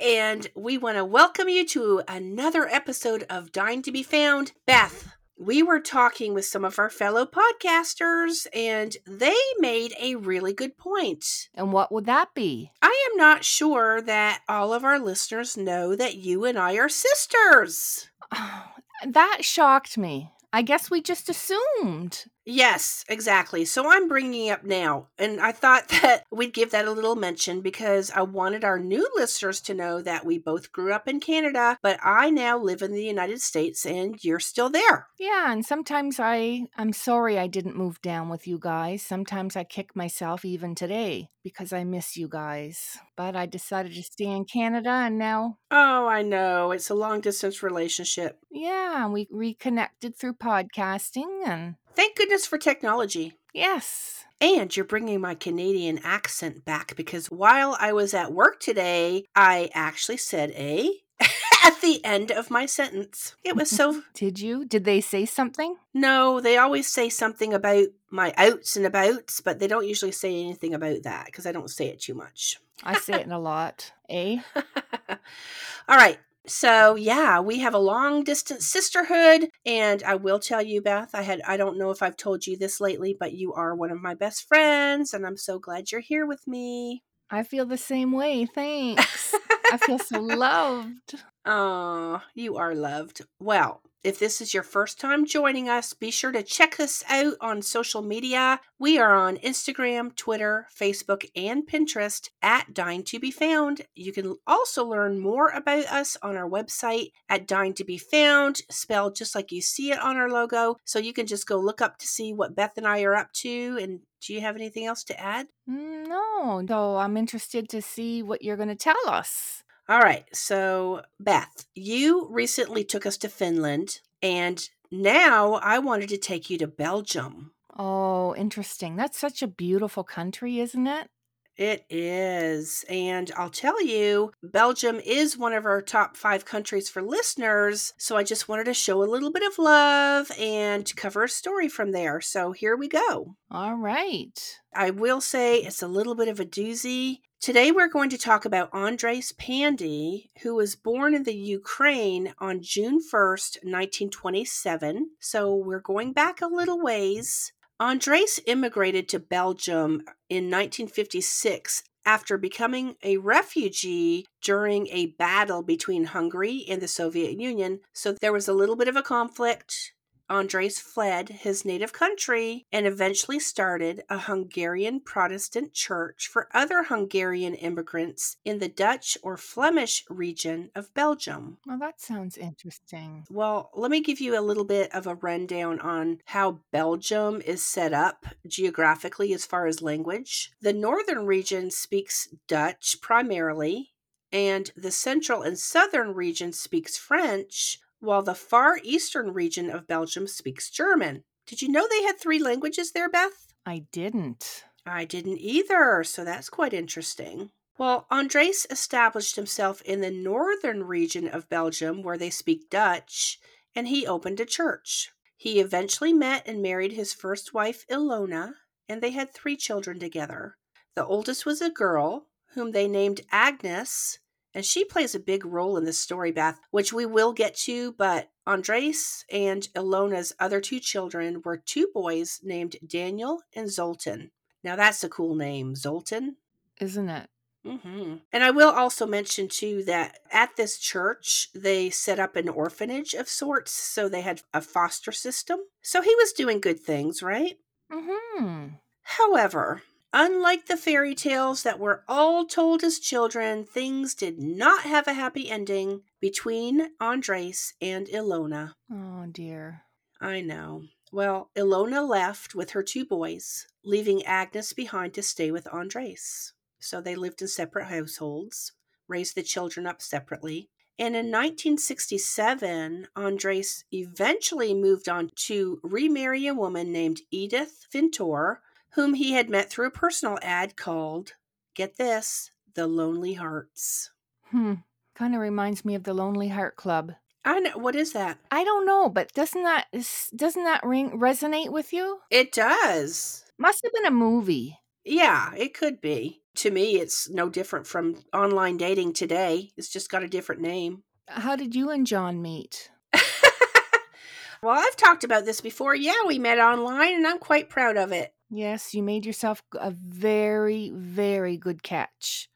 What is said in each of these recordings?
And we want to welcome you to another episode of Dying to Be Found. Beth, we were talking with some of our fellow podcasters, and they made a really good point. And what would that be? I am not sure that all of our listeners know that you and I are sisters. Oh, that shocked me. I guess we just assumed. Yes, exactly. So I'm bringing up now, and I thought that we'd give that a little mention because I wanted our new listeners to know that we both grew up in Canada, but I now live in the United States and you're still there. Yeah, and sometimes I I'm sorry I didn't move down with you guys. Sometimes I kick myself even today because I miss you guys. But I decided to stay in Canada and now Oh, I know. It's a long distance relationship. Yeah, we reconnected through podcasting and Thank goodness for technology. Yes. And you're bringing my Canadian accent back because while I was at work today, I actually said a at the end of my sentence. It was so. Did you? Did they say something? No, they always say something about my outs and abouts, but they don't usually say anything about that because I don't say it too much. I say it in a lot. Eh? All right. So yeah, we have a long distance sisterhood, and I will tell you, Beth, I had I don't know if I've told you this lately, but you are one of my best friends, and I'm so glad you're here with me. I feel the same way. Thanks. I feel so loved. Oh, you are loved. Well, if this is your first time joining us, be sure to check us out on social media. We are on Instagram, Twitter, Facebook, and Pinterest at Dying to Be Found. You can also learn more about us on our website at Dying to Be Found, spelled just like you see it on our logo. So you can just go look up to see what Beth and I are up to. And do you have anything else to add? Mm, No, no, I'm interested to see what you're going to tell us. All right. So, Beth, you recently took us to Finland, and now I wanted to take you to Belgium. Oh, interesting. That's such a beautiful country, isn't it? It is. And I'll tell you, Belgium is one of our top five countries for listeners. So I just wanted to show a little bit of love and cover a story from there. So here we go. All right. I will say it's a little bit of a doozy. Today we're going to talk about Andras Pandy, who was born in the Ukraine on June 1st, 1927. So we're going back a little ways. Andras immigrated to Belgium uh, in 1956 after becoming a refugee during a battle between Hungary and the Soviet Union. So there was a little bit of a conflict. Andras fled his native country and eventually started a Hungarian Protestant church for other Hungarian immigrants in the Dutch or Flemish region of Belgium. Well, that sounds interesting. Well, let me give you a little bit of a rundown on how Belgium is set up geographically as far as language. The northern region speaks Dutch primarily, and the central and southern region speaks French, while the far eastern region of Belgium speaks German. Did you know they had three languages there, Beth? I didn't. I didn't either, so that's quite interesting. Well, Andras established himself in the northern region of Belgium where they speak Dutch, and he opened a church. He eventually met and married his first wife, Ilona, and they had three children together. The oldest was a girl, whom they named Agnes, and she plays a big role in this story, Beth, which we will get to. But Andras and Ilona's other two children were two boys named Daniel and Zoltan. Now that's a cool name, Zoltan. Isn't it? hmm And I will also mention too that at this church they set up an orphanage of sorts, so they had a foster system. So he was doing good things, right? Mm-hmm. However, unlike the fairy tales that were all told as children, things did not have a happy ending between Andras and Ilona. Oh dear. I know. Well, Ilona left with her two boys, leaving Agnes behind to stay with Andras. So they lived in separate households, raised the children up separately. And in 1967, Andras eventually moved on to remarry a woman named Edith Fintor, whom he had met through a personal ad called, get this, The Lonely Hearts. Hmm. Kind of reminds me of the Lonely Heart Club. I know what is that? I don't know, but doesn't that doesn't that ring resonate with you? It does. Must have been a movie. Yeah, it could be. To me, it's no different from online dating today. It's just got a different name. How did you and John meet? well, I've talked about this before. Yeah, we met online and I'm quite proud of it. Yes, you made yourself a very, very good catch.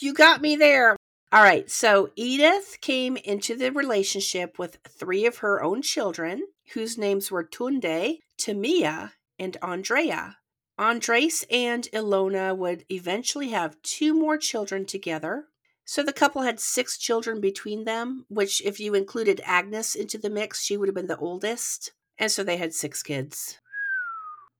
You got me there. All right, so Edith came into the relationship with three of her own children, whose names were Tunde, Tamia, and Andrea. Andras and Ilona would eventually have two more children together. So the couple had six children between them, which, if you included Agnes into the mix, she would have been the oldest. And so they had six kids.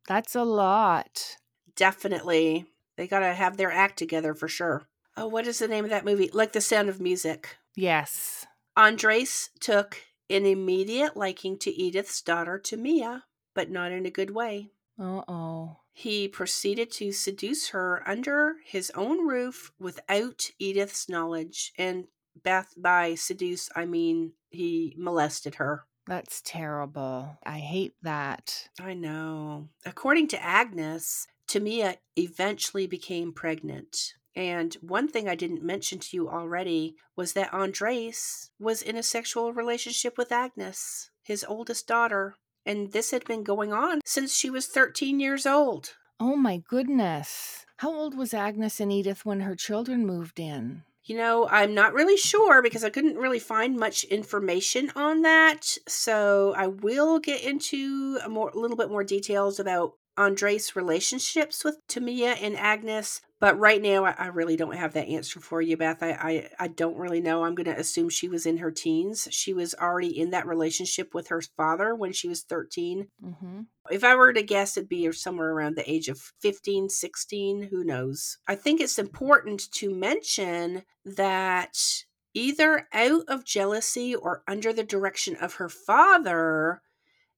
That's a lot. Definitely. They got to have their act together for sure. Oh, what is the name of that movie? Like the Sound of Music. Yes. Andras took an immediate liking to Edith's daughter, Tamia, but not in a good way. Uh oh. He proceeded to seduce her under his own roof without Edith's knowledge. And Beth, by seduce, I mean he molested her. That's terrible. I hate that. I know. According to Agnes, Tamia eventually became pregnant. And one thing I didn't mention to you already was that Andras was in a sexual relationship with Agnes, his oldest daughter. And this had been going on since she was 13 years old. Oh my goodness. How old was Agnes and Edith when her children moved in? You know, I'm not really sure because I couldn't really find much information on that. So I will get into a more a little bit more details about Andras' relationships with Tamia and Agnes, but right now I, I really don't have that answer for you, Beth. I, I, I don't really know. I'm going to assume she was in her teens. She was already in that relationship with her father when she was 13. Mm-hmm. If I were to guess, it'd be somewhere around the age of 15, 16. Who knows? I think it's important to mention that either out of jealousy or under the direction of her father,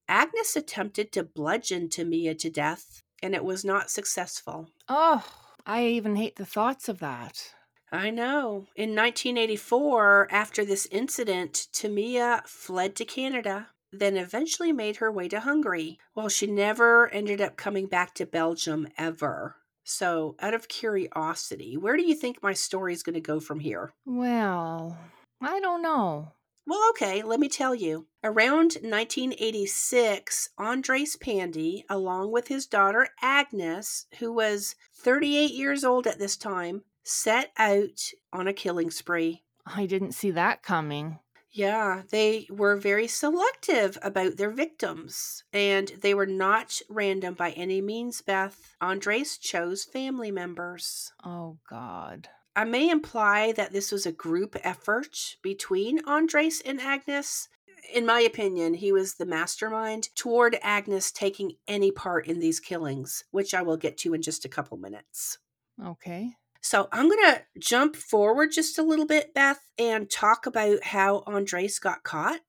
Agnes attempted to bludgeon Tamia to death, and it was not successful. Oh, I even hate the thoughts of that. I know. In 1984, after this incident, Tamia fled to Canada, then eventually made her way to Hungary. Well, she never ended up coming back to Belgium ever. So, out of curiosity, where do you think my story is going to go from here? Well, I don't know. Well, okay, let me tell you. Around 1986, Andras Pandy, along with his daughter Agnes, who was 38 years old at this time, set out on a killing spree. I didn't see that coming. Yeah, they were very selective about their victims, and they were not random by any means, Beth. Andras chose family members. Oh, God. I may imply that this was a group effort between Andras and Agnes. In my opinion, he was the mastermind toward Agnes taking any part in these killings, which I will get to in just a couple minutes. Okay. So I'm going to jump forward just a little bit, Beth, and talk about how Andras got caught.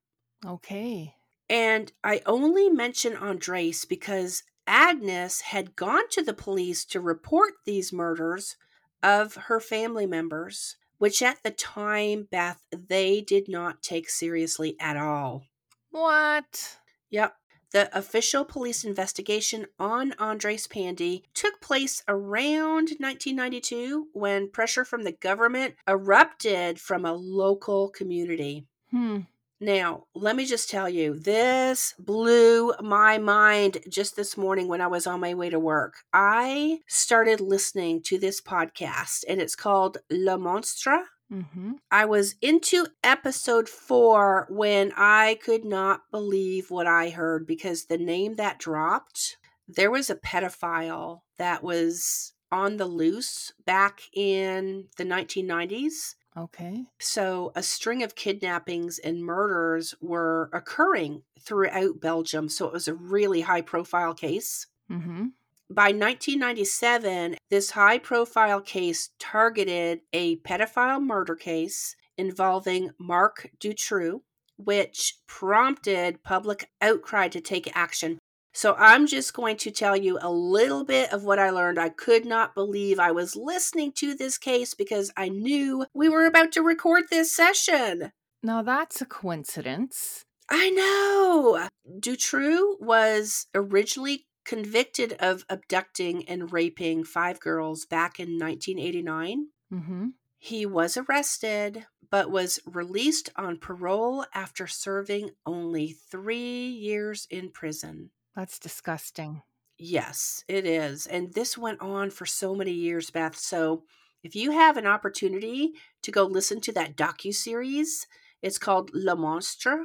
Okay. And I only mention Andras because Agnes had gone to the police to report these murders of her family members, which at the time, Beth, they did not take seriously at all. What? Yep. The official police investigation on Andras Pandy took place around 1992 when pressure from the government erupted from a local community. Hmm. Now, let me just tell you, this blew my mind just this morning when I was on my way to work. I started listening to this podcast, and it's called Le Monstre. Mm-hmm. I was into episode four when I could not believe what I heard because the name that dropped, there was a pedophile that was on the loose back in the 1990s. Okay. So, a string of kidnappings and murders were occurring throughout Belgium. So, it was a really high profile case. Mm-hmm. By 1997, this high profile case targeted a pedophile murder case involving Marc Dutroux, which prompted public outcry to take action. So I'm just going to tell you a little bit of what I learned. I could not believe I was listening to this case because I knew we were about to record this session. Now that's a coincidence. I know. Dutroux was originally convicted of abducting and raping five girls back in 1989. Mm-hmm. He was arrested, but was released on parole after serving only three years in prison. That's disgusting. Yes, it is. And this went on for so many years, Beth. So if you have an opportunity to go listen to that docu series, it's called Le Monstre.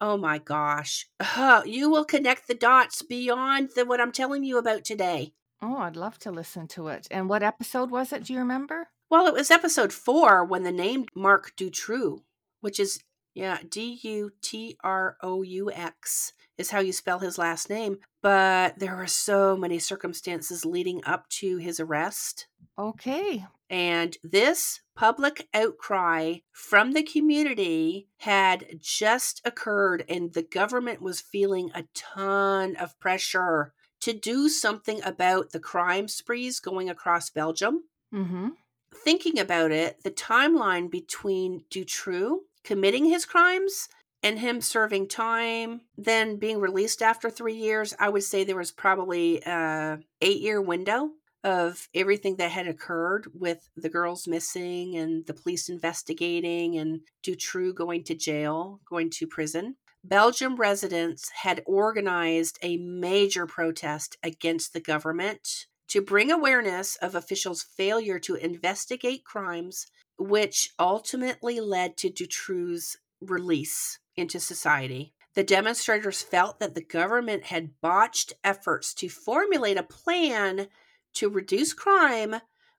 Oh my gosh. You will connect the dots beyond the, what I'm telling you about today. Oh, I'd love to listen to it. And what episode was it? Do you remember? Well, it was episode four when the name Marc Dutroux, which is, yeah, D U T R O U X is how you spell his last name. But there were so many circumstances leading up to his arrest. Okay. And this public outcry from the community had just occurred, and the government was feeling a ton of pressure to do something about the crime sprees going across Belgium. Mm-hmm. Thinking about it, the timeline between Dutroux committing his crimes and him serving time, then being released after three years, I would say there was probably a eight year window of everything that had occurred with the girls missing and the police investigating and Dutroux going to jail, going to prison. Belgium residents had organized a major protest against the government to bring awareness of officials' failure to investigate crimes, which ultimately led to Dutroux's release into society. The demonstrators felt that the government had botched efforts to formulate a plan to reduce crime,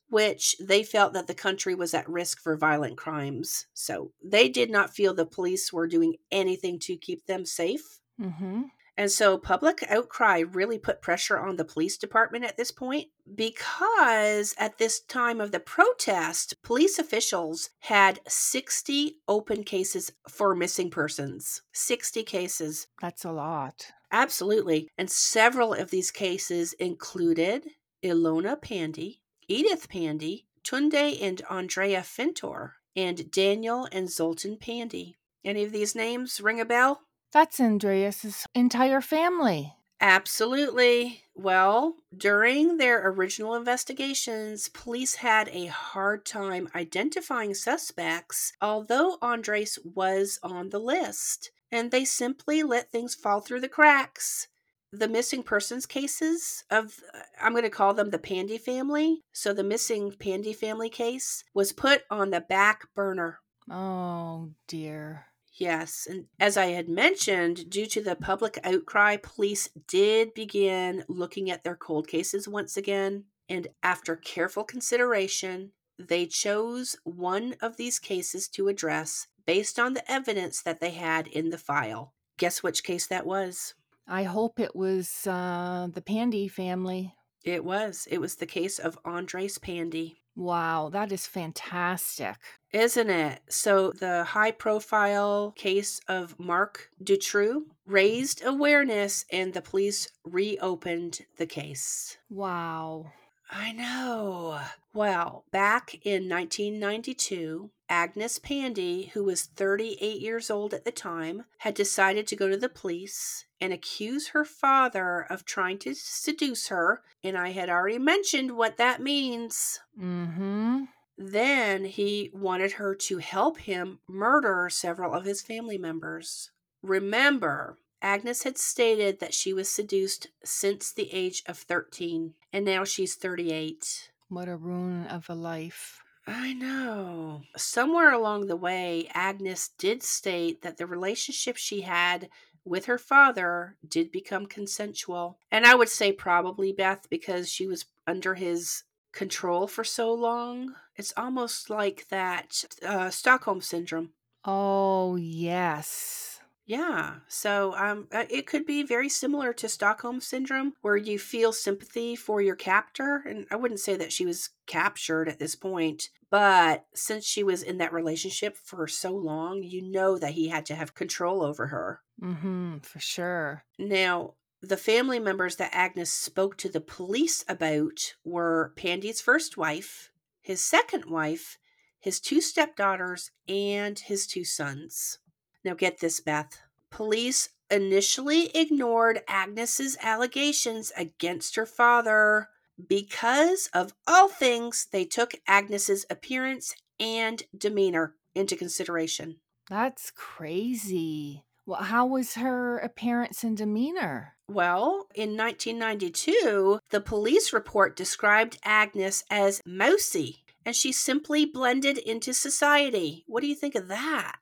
which they felt that the country was at risk for violent crimes. So they did not feel the police were doing anything to keep them safe. Mm-hmm. And so public outcry really put pressure on the police department at this point because at this time of the protest, police officials had 60 open cases for missing persons. 60 cases. That's a lot. Absolutely. And several of these cases included Ilona Pandy, Edith Pandy, Tunde and Andrea Fintor, and Daniel and Zoltan Pandy. Any of these names ring a bell? That's Andreas's entire family. Absolutely. Well, during their original investigations, police had a hard time identifying suspects, although Andras was on the list, and they simply let things fall through the cracks. The missing persons cases of, uh, I'm going to call them the Pandy family. So, the missing Pandy family case was put on the back burner. Oh, dear. Yes, and as I had mentioned, due to the public outcry, police did begin looking at their cold cases once again. And after careful consideration, they chose one of these cases to address based on the evidence that they had in the file. Guess which case that was? I hope it was uh, the Pandy family. It was. It was the case of Andras Pandy. Wow, that is fantastic. Isn't it? So, the high profile case of Marc Dutroux raised awareness and the police reopened the case. Wow. I know. Well, back in 1992, Agnes Pandy, who was 38 years old at the time, had decided to go to the police and accuse her father of trying to seduce her. And I had already mentioned what that means. Mm-hmm. Then he wanted her to help him murder several of his family members. Remember, Agnes had stated that she was seduced since the age of 13, and now she's 38. What a ruin of a life. I know. Somewhere along the way, Agnes did state that the relationship she had with her father did become consensual. And I would say probably, Beth, because she was under his control for so long. It's almost like that uh, Stockholm syndrome. Oh, yes. Yeah. So um, uh, it could be very similar to Stockholm syndrome, where you feel sympathy for your captor. And I wouldn't say that she was captured at this point, but since she was in that relationship for so long, you know that he had to have control over her. Mm-hmm, for sure. Now, the family members that Agnes spoke to the police about were Pandy's first wife, his second wife, his two stepdaughters, and his two sons. Now, get this, Beth. Police initially ignored Agnes's allegations against her father because, of all things, they took Agnes's appearance and demeanor into consideration. That's crazy. Well, how was her appearance and demeanor? Well, in 1992, the police report described Agnes as mousy, and she simply blended into society. What do you think of that?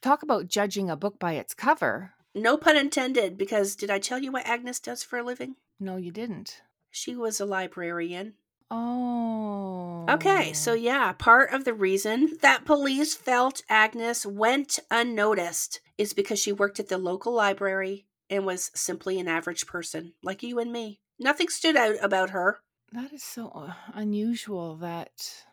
Talk about judging a book by its cover. No pun intended, because did I tell you what Agnes does for a living? No, you didn't. She was a librarian. Oh. Okay, so yeah, part of the reason that police felt Agnes went unnoticed is because she worked at the local library and was simply an average person, like you and me. Nothing stood out about her. That is so uh, unusual that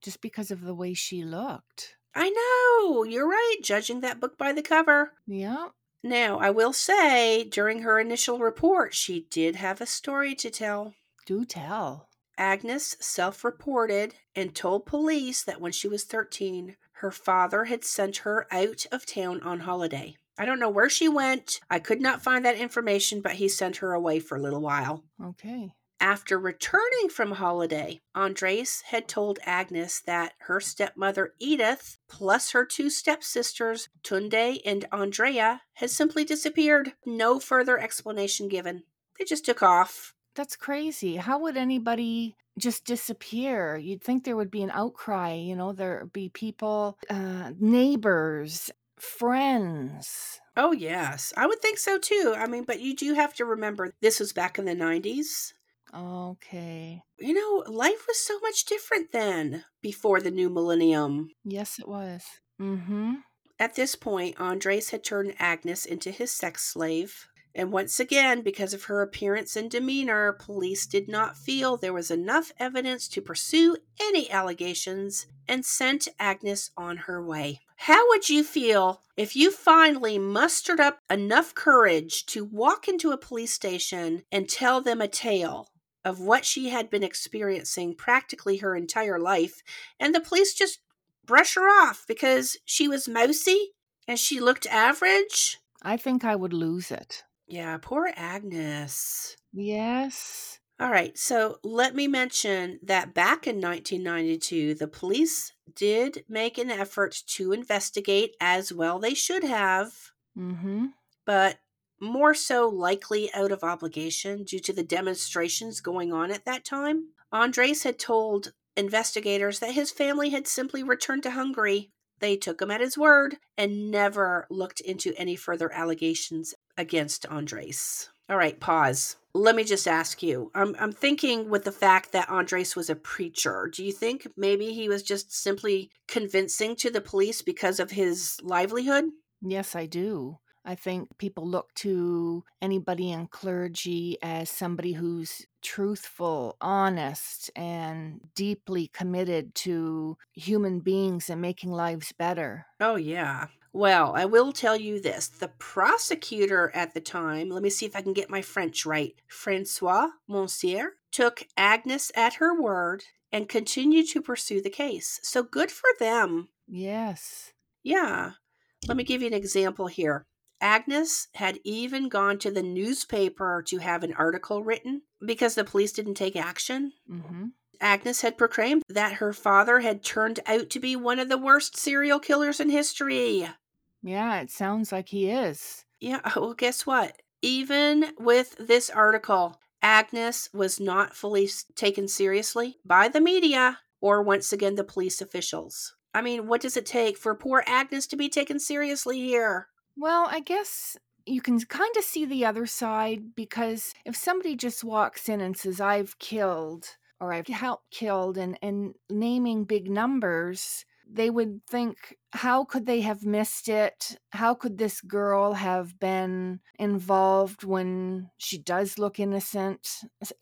just because of the way she looked. I know, you're right, judging that book by the cover. Yeah. Now, I will say, during her initial report, she did have a story to tell. Do tell. Agnes self reported and told police that when she was 13, her father had sent her out of town on holiday. I don't know where she went. I could not find that information, but he sent her away for a little while. Okay. After returning from holiday, Andras had told Agnes that her stepmother Edith, plus her two stepsisters, Tunde and Andrea, had simply disappeared. No further explanation given. They just took off. That's crazy. How would anybody just disappear? You'd think there would be an outcry, you know, there'd be people, uh, neighbors, friends. Oh, yes. I would think so too. I mean, but you do have to remember this was back in the 90s. Okay. You know, life was so much different then before the new millennium. Yes, it was. Mm-hmm. At this point, Andras had turned Agnes into his sex slave. And once again, because of her appearance and demeanor, police did not feel there was enough evidence to pursue any allegations and sent Agnes on her way. How would you feel if you finally mustered up enough courage to walk into a police station and tell them a tale of what she had been experiencing practically her entire life, and the police just brush her off because she was mousy and she looked average? I think I would lose it. Yeah, poor Agnes. Yes. All right, so let me mention that back in 1992, the police did make an effort to investigate as well they should have, Mm-hmm. but more so likely out of obligation due to the demonstrations going on at that time. Andras had told investigators that his family had simply returned to Hungary. They took him at his word and never looked into any further allegations against Andras. All right, pause. Let me just ask you. I'm, I'm thinking with the fact that Andras was a preacher, do you think maybe he was just simply convincing to the police because of his livelihood? Yes, I do. I think people look to anybody in clergy as somebody who's truthful, honest, and deeply committed to human beings and making lives better. Oh, yeah. Well, I will tell you this. The prosecutor at the time, let me see if I can get my French right, Francois Monsieur, took Agnes at her word and continued to pursue the case. So good for them. Yes. Yeah. Let me give you an example here. Agnes had even gone to the newspaper to have an article written because the police didn't take action. Mm-hmm. Agnes had proclaimed that her father had turned out to be one of the worst serial killers in history. Yeah, it sounds like he is. Yeah, well, guess what? Even with this article, Agnes was not fully taken seriously by the media or once again the police officials. I mean, what does it take for poor Agnes to be taken seriously here? Well, I guess you can kind of see the other side because if somebody just walks in and says, I've killed or I've helped killed and, and naming big numbers, they would think, how could they have missed it? How could this girl have been involved when she does look innocent?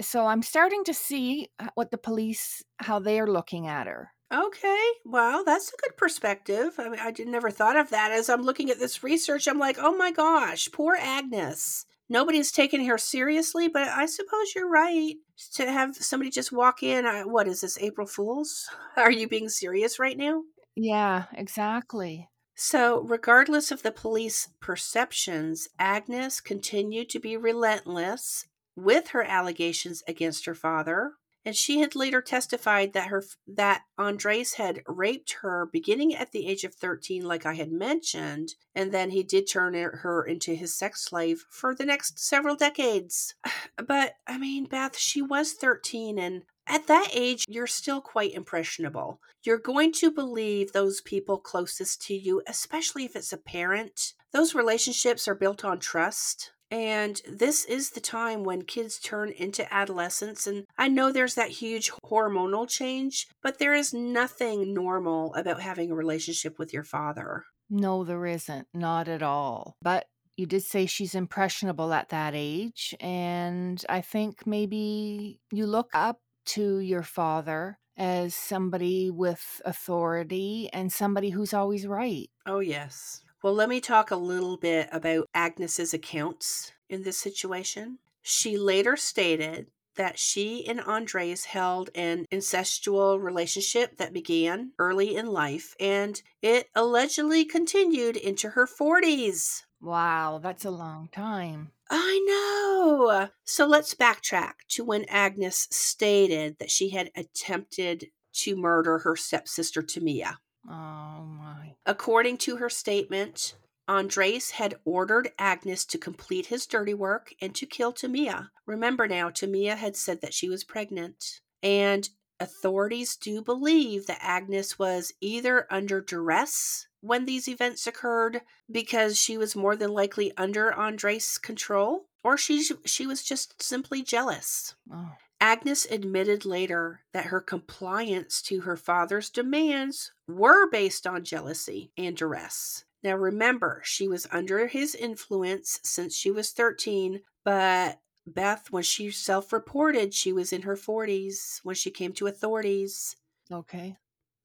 So I'm starting to see uh, what the police, how they are looking at her. Okay, well, that's a good perspective. I mean, I did, never thought of that. As I'm looking at this research, I'm like, oh my gosh, poor Agnes. Nobody's taking her seriously, but I suppose you're right to have somebody just walk in. Uh, what is this, April Fools? Are you being serious right now? Yeah, exactly. So, regardless of the police perceptions, Agnes continued to be relentless with her allegations against her father and she had later testified that her that Andras had raped her beginning at the age of 13 like I had mentioned and then he did turn her into his sex slave for the next several decades. But I mean Beth, she was 13 and at that age, you're still quite impressionable. You're going to believe those people closest to you, especially if it's a parent. Those relationships are built on trust. And this is the time when kids turn into adolescence. And I know there's that huge hormonal change, but there is nothing normal about having a relationship with your father. No, there isn't. Not at all. But you did say she's impressionable at that age. And I think maybe you look up to your father as somebody with authority and somebody who's always right. Oh, yes. Well, let me talk a little bit about Agnes's accounts in this situation. She later stated that she and Andras held an incestual relationship that began early in life and it allegedly continued into her 40s. Wow, that's a long time. I know. So let's backtrack to when Agnes stated that she had attempted to murder her stepsister Tamia. Oh my. According to her statement, Andras had ordered Agnes to complete his dirty work and to kill Tamia. Remember now, Tamia had said that she was pregnant. And authorities do believe that Agnes was either under duress when these events occurred because she was more than likely under Andras' control, or she, she was just simply jealous. Oh. Agnes admitted later that her compliance to her father's demands were based on jealousy and duress. Now remember, she was under his influence since she was 13, but Beth, when she self reported, she was in her 40s when she came to authorities. Okay.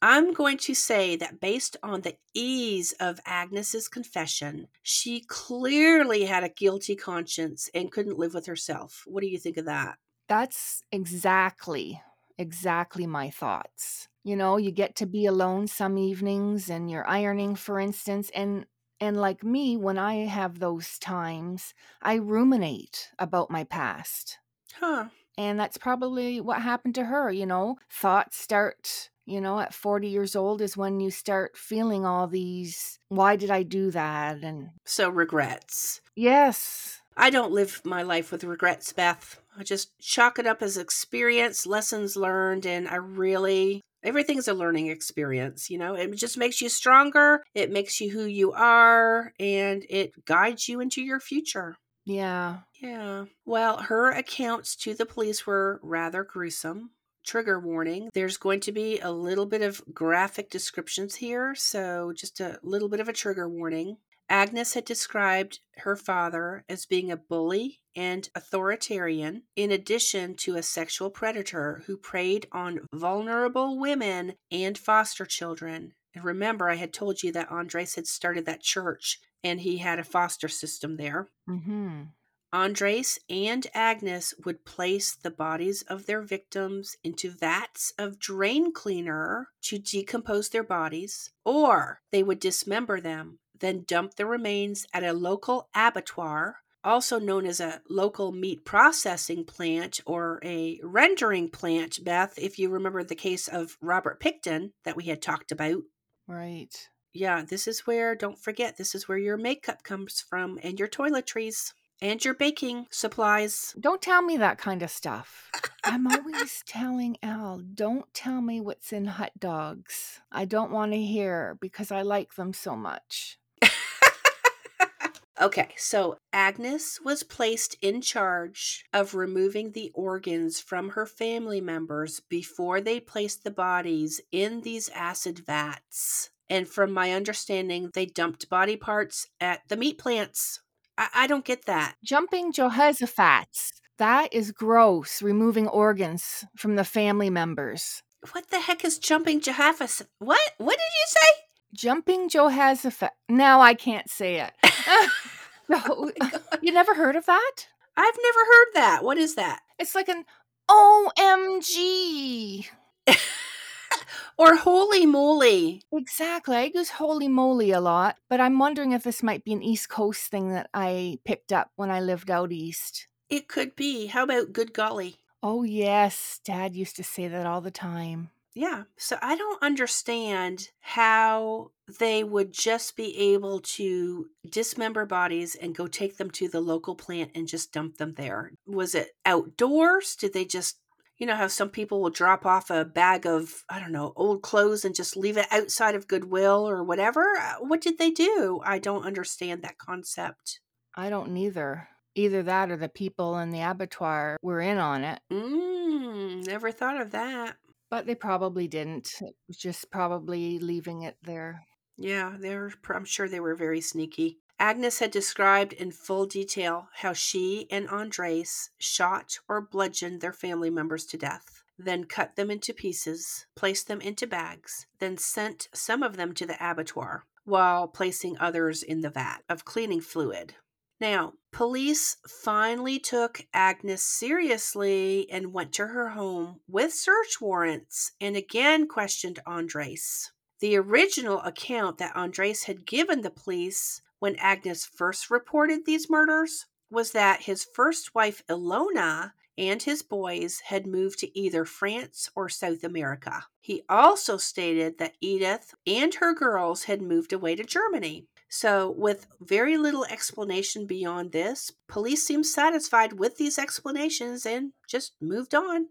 I'm going to say that based on the ease of Agnes's confession, she clearly had a guilty conscience and couldn't live with herself. What do you think of that? That's exactly, exactly my thoughts. You know, you get to be alone some evenings and you're ironing, for instance, and and like me, when I have those times, I ruminate about my past. Huh. And that's probably what happened to her, you know. Thoughts start, you know, at 40 years old is when you start feeling all these, why did I do that? And so regrets. Yes. I don't live my life with regrets, Beth. I just chalk it up as experience, lessons learned, and I really everything's a learning experience you know? It just makes you stronger it makes you who you are and it guides you into your future. Yeah. Yeah. Well her accounts to the police were rather gruesome. Trigger warning there's going to be a little bit of graphic descriptions here so just a little bit of a trigger warning Agnes had described her father as being a bully and authoritarian, in addition to a sexual predator who preyed on vulnerable women and foster children. And remember, I had told you that Andras had started that church and he had a foster system there. Mm-hmm. Andras and Agnes would place the bodies of their victims into vats of drain cleaner to decompose their bodies, or they would dismember them then dump the remains at a local abattoir, also known as a local meat processing plant or a rendering plant, Beth, if you remember the case of Robert Pickton that we had talked about. Right. Yeah, this is where, don't forget, this is where your makeup comes from and your toiletries and your baking supplies. Don't tell me that kind of stuff. I'm always telling Al, don't tell me what's in hot dogs. I don't want to hear because I like them so much. Okay, so Agnes was placed in charge of removing the organs from her family members before they placed the bodies in these acid vats. And from my understanding, they dumped body parts at the meat plants. I, I don't get that. Jumping Jehoshaphat's. That is gross, removing organs from the family members. What the heck is jumping Jehoshaphat? What? What did you say? Jumping Jehoshaphat. Now I can't say it. No, oh you never heard of that? I've never heard that. What is that? It's like an OMG. or holy moly. Exactly. I use holy moly a lot, but I'm wondering if this might be an East Coast thing that I picked up when I lived out east. It could be. How about good golly? Oh, yes. Dad used to say that all the time. Yeah. So I don't understand how they would just be able to dismember bodies and go take them to the local plant and just dump them there. Was it outdoors? Did they just you know how some people will drop off a bag of i don't know old clothes and just leave it outside of goodwill or whatever Uh, what did they do i don't understand that concept I don't neither. Either that or the people in the abattoir were in on it, mm, never thought of that but they probably didn't. It was just probably leaving it there. Yeah, they were, I'm sure they were very sneaky. Agnes had described in full detail how she and Andras shot or bludgeoned their family members to death, then cut them into pieces, placed them into bags, then sent some of them to the abattoir, while placing others in the vat of cleaning fluid. Now, police finally took Agnes seriously and went to her home with search warrants and again questioned Andras. The original account that Andras had given the police when Agnes first reported these murders was that his first wife, Ilona, and his boys had moved to either France or South America. He also stated that Edith and her girls had moved away to Germany. So, with very little explanation beyond this, police seemed satisfied with these explanations and just moved on.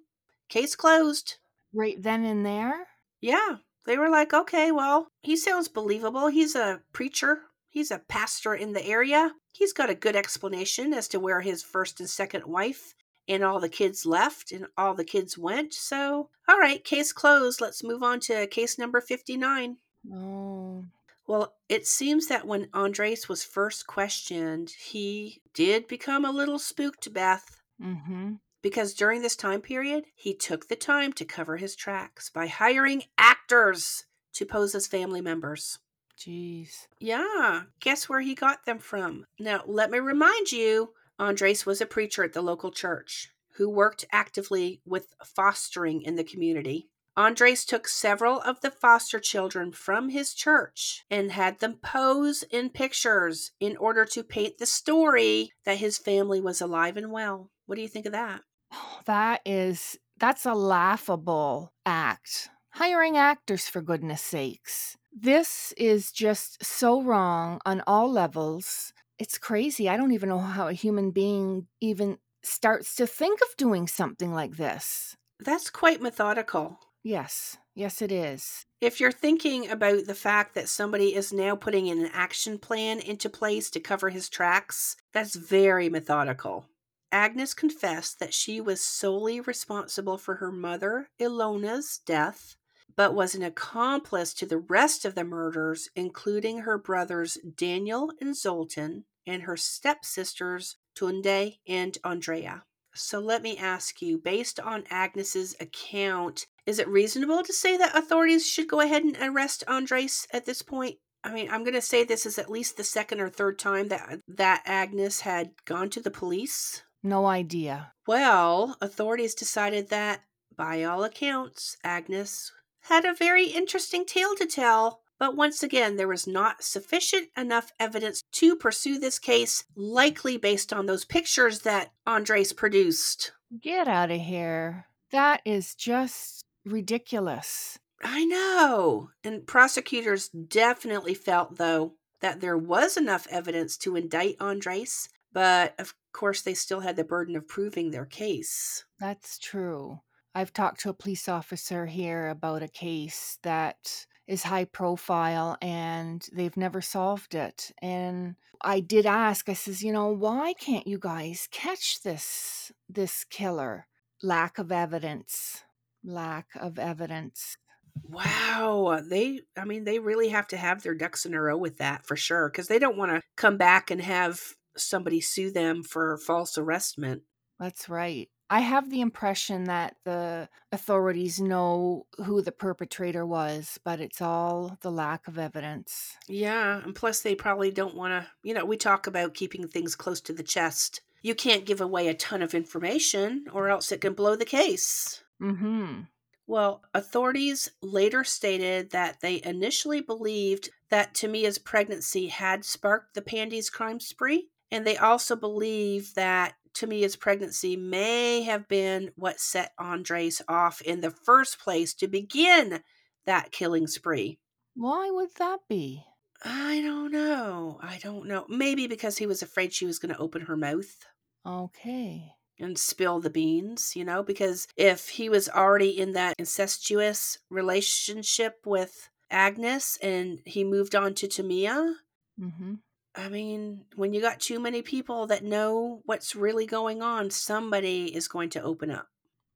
Case closed. Right then and there? Yeah, they were like, okay, well, he sounds believable. He's a preacher, he's a pastor in the area. He's got a good explanation as to where his first and second wife and all the kids left and all the kids went. So, all right, case closed. Let's move on to case number 59. Oh, Well, it seems that when Andras was first questioned, he did become a little spooked, Beth, mm-hmm. because during this time period, he took the time to cover his tracks by hiring actors to pose as family members. Jeez. Yeah, guess where he got them from? Now, let me remind you Andras was a preacher at the local church who worked actively with fostering in the community. Andras took several of the foster children from his church and had them pose in pictures in order to paint the story that his family was alive and well. What do you think of that? Oh, That is that's a laughable act. Hiring actors for goodness sakes. This is just so wrong on all levels. It's crazy. I don't even know how a human being even starts to think of doing something like this. That's quite methodical. Yes. Yes it is. If you're thinking about the fact that somebody is now putting an action plan into place to cover his tracks, that's very methodical. Agnes confessed that she was solely responsible for her mother, Ilona's, death, but was an accomplice to the rest of the murders, including her brothers Daniel and Zoltan, and her stepsisters Tunde and Andrea. So let me ask you, based on Agnes's account, is it reasonable to say that authorities should go ahead and arrest Andras at this point? I mean, I'm going to say this is at least the second or third time that that Agnes had gone to the police. No idea. Well, authorities decided that by all accounts, Agnes had a very interesting tale to tell. But once again, there was not sufficient enough evidence to pursue this case, likely based on those pictures that Andras produced. Get out of here. That is just ridiculous. I know. And prosecutors definitely felt, though, that there was enough evidence to indict Andras, but of course, they still had the burden of proving their case. That's true. I've talked to a police officer here about a case that is high profile and they've never solved it. And I did ask, I says, you know, why can't you guys catch this this killer? Lack of evidence. Lack of evidence. Wow. They, I mean, they really have to have their ducks in a row with that for sure because they don't want to come back and have somebody sue them for false arrestment. That's right. I have the impression that the authorities know who the perpetrator was, but it's all the lack of evidence. Yeah. And plus, they probably don't want to, you know, we talk about keeping things close to the chest. You can't give away a ton of information or else it can blow the case. Hmm. Well, authorities later stated that they initially believed that Tamia's pregnancy had sparked the Pandy's crime spree, and they also believe that Tamia's pregnancy may have been what set Andras off in the first place to begin that killing spree. Why would that be? I don't know. I don't know. Maybe because he was afraid she was going to open her mouth. Okay and spill the beans, you know, because if he was already in that incestuous relationship with Agnes and he moved on to Tamia, mm-hmm. I mean, when you got too many people that know what's really going on, somebody is going to open up.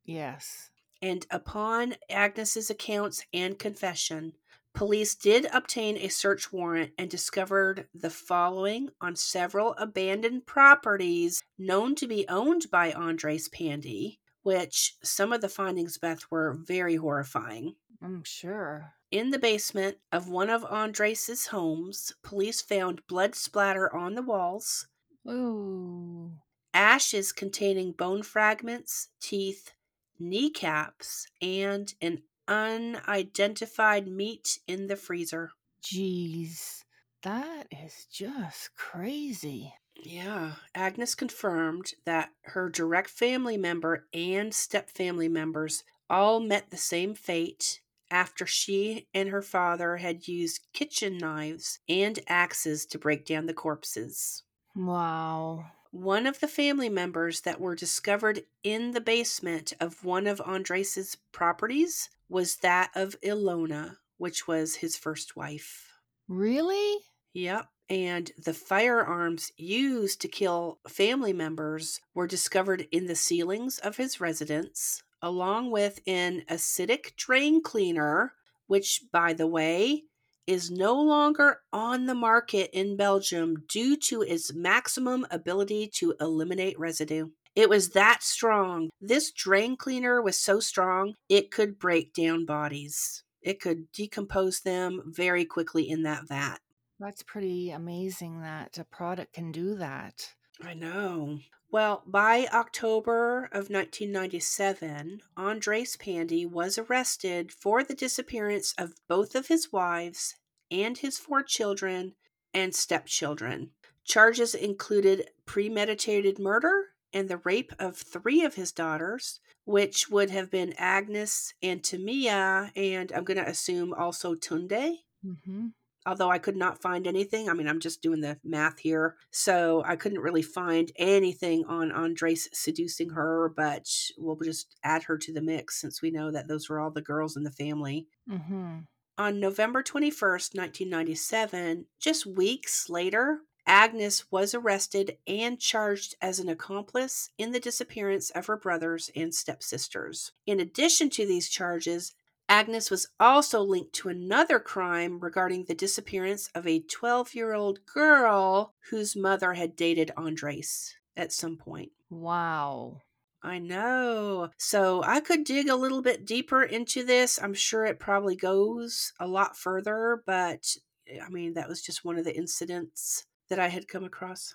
Yes. And upon Agnes's accounts and confession, Police did obtain a search warrant and discovered the following on several abandoned properties known to be owned by Andras Pandy, which some of the findings, Beth, were very horrifying. I'm sure. In the basement of one of Andras's homes, police found blood splatter on the walls. Ooh. Ashes containing bone fragments, teeth, kneecaps, and an unidentified meat in the freezer. Jeez, that is just crazy. Yeah, Agnes confirmed that her direct family member and step family members all met the same fate after she and her father had used kitchen knives and axes to break down the corpses. Wow. One of the family members that were discovered in the basement of one of Andras's properties was that of Ilona, which was his first wife. Really? Yep. And the firearms used to kill family members were discovered in the ceilings of his residence, along with an acidic drain cleaner, which, by the way, is no longer on the market in Belgium due to its maximum ability to eliminate residue. It was that strong. This drain cleaner was so strong, it could break down bodies. It could decompose them very quickly in that vat. That's pretty amazing that a product can do that. I know. Well, by October of 1997, Andras Pandy was arrested for the disappearance of both of his wives and his four children and stepchildren. Charges included premeditated murder and the rape of three of his daughters, which would have been Agnes and Tamia, and I'm going to assume also Tunde. Mm-hmm. Although I could not find anything. I mean, I'm just doing the math here. So I couldn't really find anything on Andras seducing her, but we'll just add her to the mix since we know that those were all the girls in the family. Mm-hmm. On November 21st, 1997, just weeks later, Agnes was arrested and charged as an accomplice in the disappearance of her brothers and stepsisters. In addition to these charges, Agnes was also linked to another crime regarding the disappearance of a 12 year old girl whose mother had dated Andras at some point. Wow. I know. So I could dig a little bit deeper into this. I'm sure it probably goes a lot further, but eh, I mean, that was just one of the incidents that I had come across.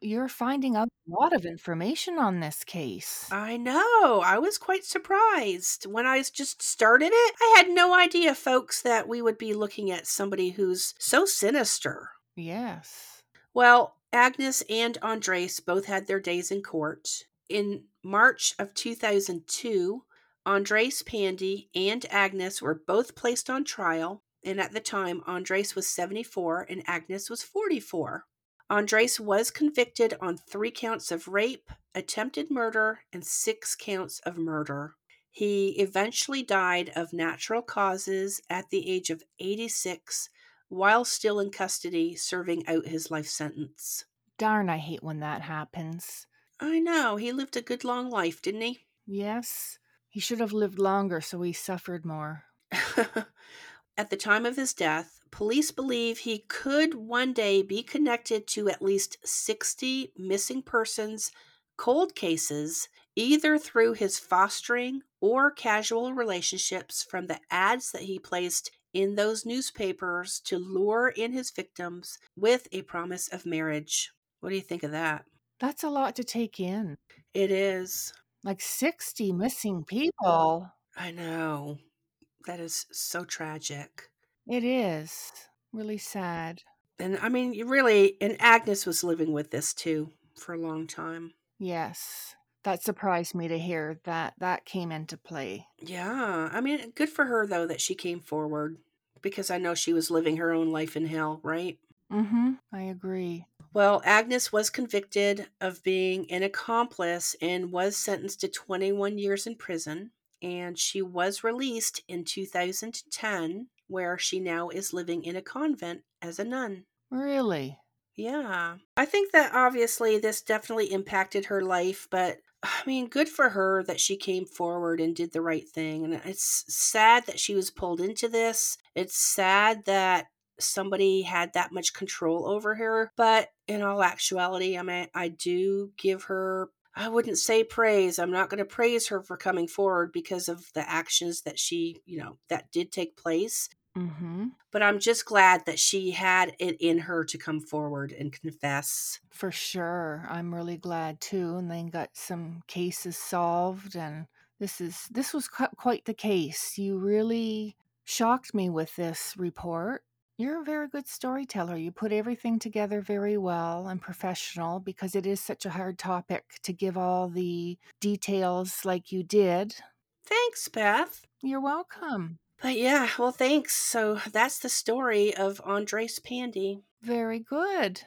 You're finding out a lot of information on this case. I know. I was quite surprised. When I just started it, I had no idea, folks, that we would be looking at somebody who's so sinister. Yes. Well, Agnes and Andras both had their days in court. In March of 2002, Andras Pandy and Agnes were both placed on trial and at the time, Andras was 74 and Agnes was 44. Andras was convicted on three counts of rape, attempted murder, and six counts of murder. He eventually died of natural causes at the age of 86 while still in custody serving out his life sentence. Darn, I hate when that happens. I know. He lived a good long life, didn't he? Yes, he should have lived longer so he suffered more. At the time of his death, police believe he could one day be connected to at least 60 missing persons cold cases, either through his fostering or casual relationships from the ads that he placed in those newspapers to lure in his victims with a promise of marriage. What do you think of that? That's a lot to take in. It is. Like 60 missing people. I know. That is so tragic. It is. Really sad. And I mean, really, and Agnes was living with this too for a long time. Yes. That surprised me to hear that that came into play. Yeah. I mean, good for her though that she came forward because I know she was living her own life in hell, right? Mm hmm. I agree. Well, Agnes was convicted of being an accomplice and was sentenced to 21 years in prison. And she was released in 2010, where she now is living in a convent as a nun. Really? Yeah. I think that obviously this definitely impacted her life, but I mean, good for her that she came forward and did the right thing. And it's sad that she was pulled into this. It's sad that somebody had that much control over her. But in all actuality, I mean, I do give her, I wouldn't say praise. I'm not going to praise her for coming forward because of the actions that she, you know, that did take place. Mm-hmm. But I'm just glad that she had it in her to come forward and confess. For sure. I'm really glad too. And then got some cases solved and this is this was quite the case. You really shocked me with this report. You're a very good storyteller. You put everything together very well and professional because it is such a hard topic to give all the details like you did. Thanks, Beth. You're welcome. But yeah, well, thanks. So that's the story of Andras Pandy. Very good.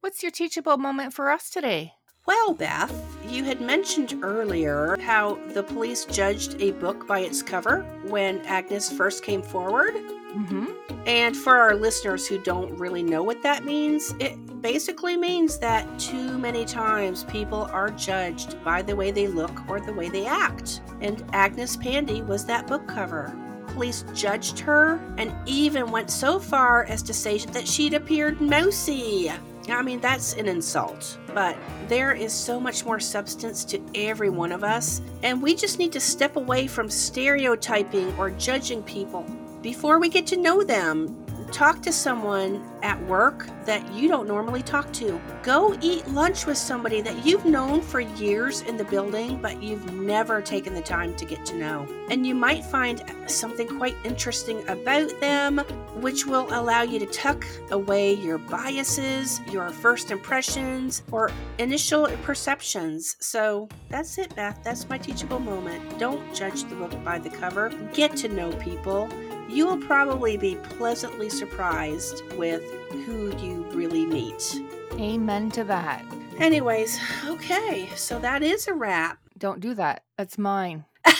What's your teachable moment for us today? Well, Beth, you had mentioned earlier how the police judged a book by its cover when Agnes first came forward. Mm-hmm. And for our listeners who don't really know what that means, it basically means that too many times people are judged by the way they look or the way they act. And Agnes Pandy was that book cover police judged her and even went so far as to say that she'd appeared mousy. I mean, that's an insult, but there is so much more substance to every one of us, and we just need to step away from stereotyping or judging people before we get to know them Talk to someone at work that you don't normally talk to. Go eat lunch with somebody that you've known for years in the building, but you've never taken the time to get to know. And you might find something quite interesting about them, which will allow you to tuck away your biases, your first impressions, or initial perceptions. So that's it, Beth. That's my teachable moment. Don't judge the book by the cover, get to know people you will probably be pleasantly surprised with who you really meet. Amen to that. Anyways, okay, so that is a wrap. Don't do that. That's mine.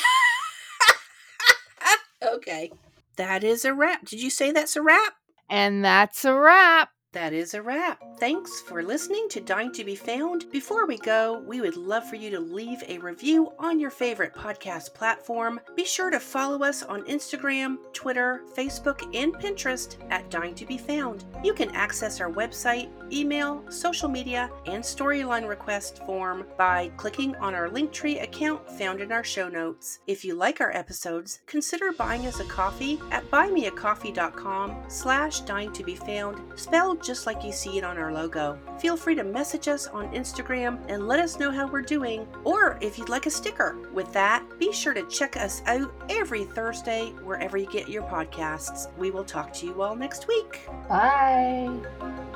okay. That is a wrap. Did you say that's a wrap? And that's a wrap. That is a wrap. Thanks for listening to Dying to Be Found. Before we go, we would love for you to leave a review on your favorite podcast platform. Be sure to follow us on Instagram, Twitter, Facebook, and Pinterest at Dying to Be Found. You can access our website, email, social media, and storyline request form by clicking on our Linktree account found in our show notes. If you like our episodes, consider buying us a coffee at buymeacoffee.com slash dying to be found, spelled just like you see it on our logo. Feel free to message us on Instagram and let us know how we're doing, or if you'd like a sticker. With that, be sure to check us out every Thursday wherever you get your podcasts. We will talk to you all next week. Bye.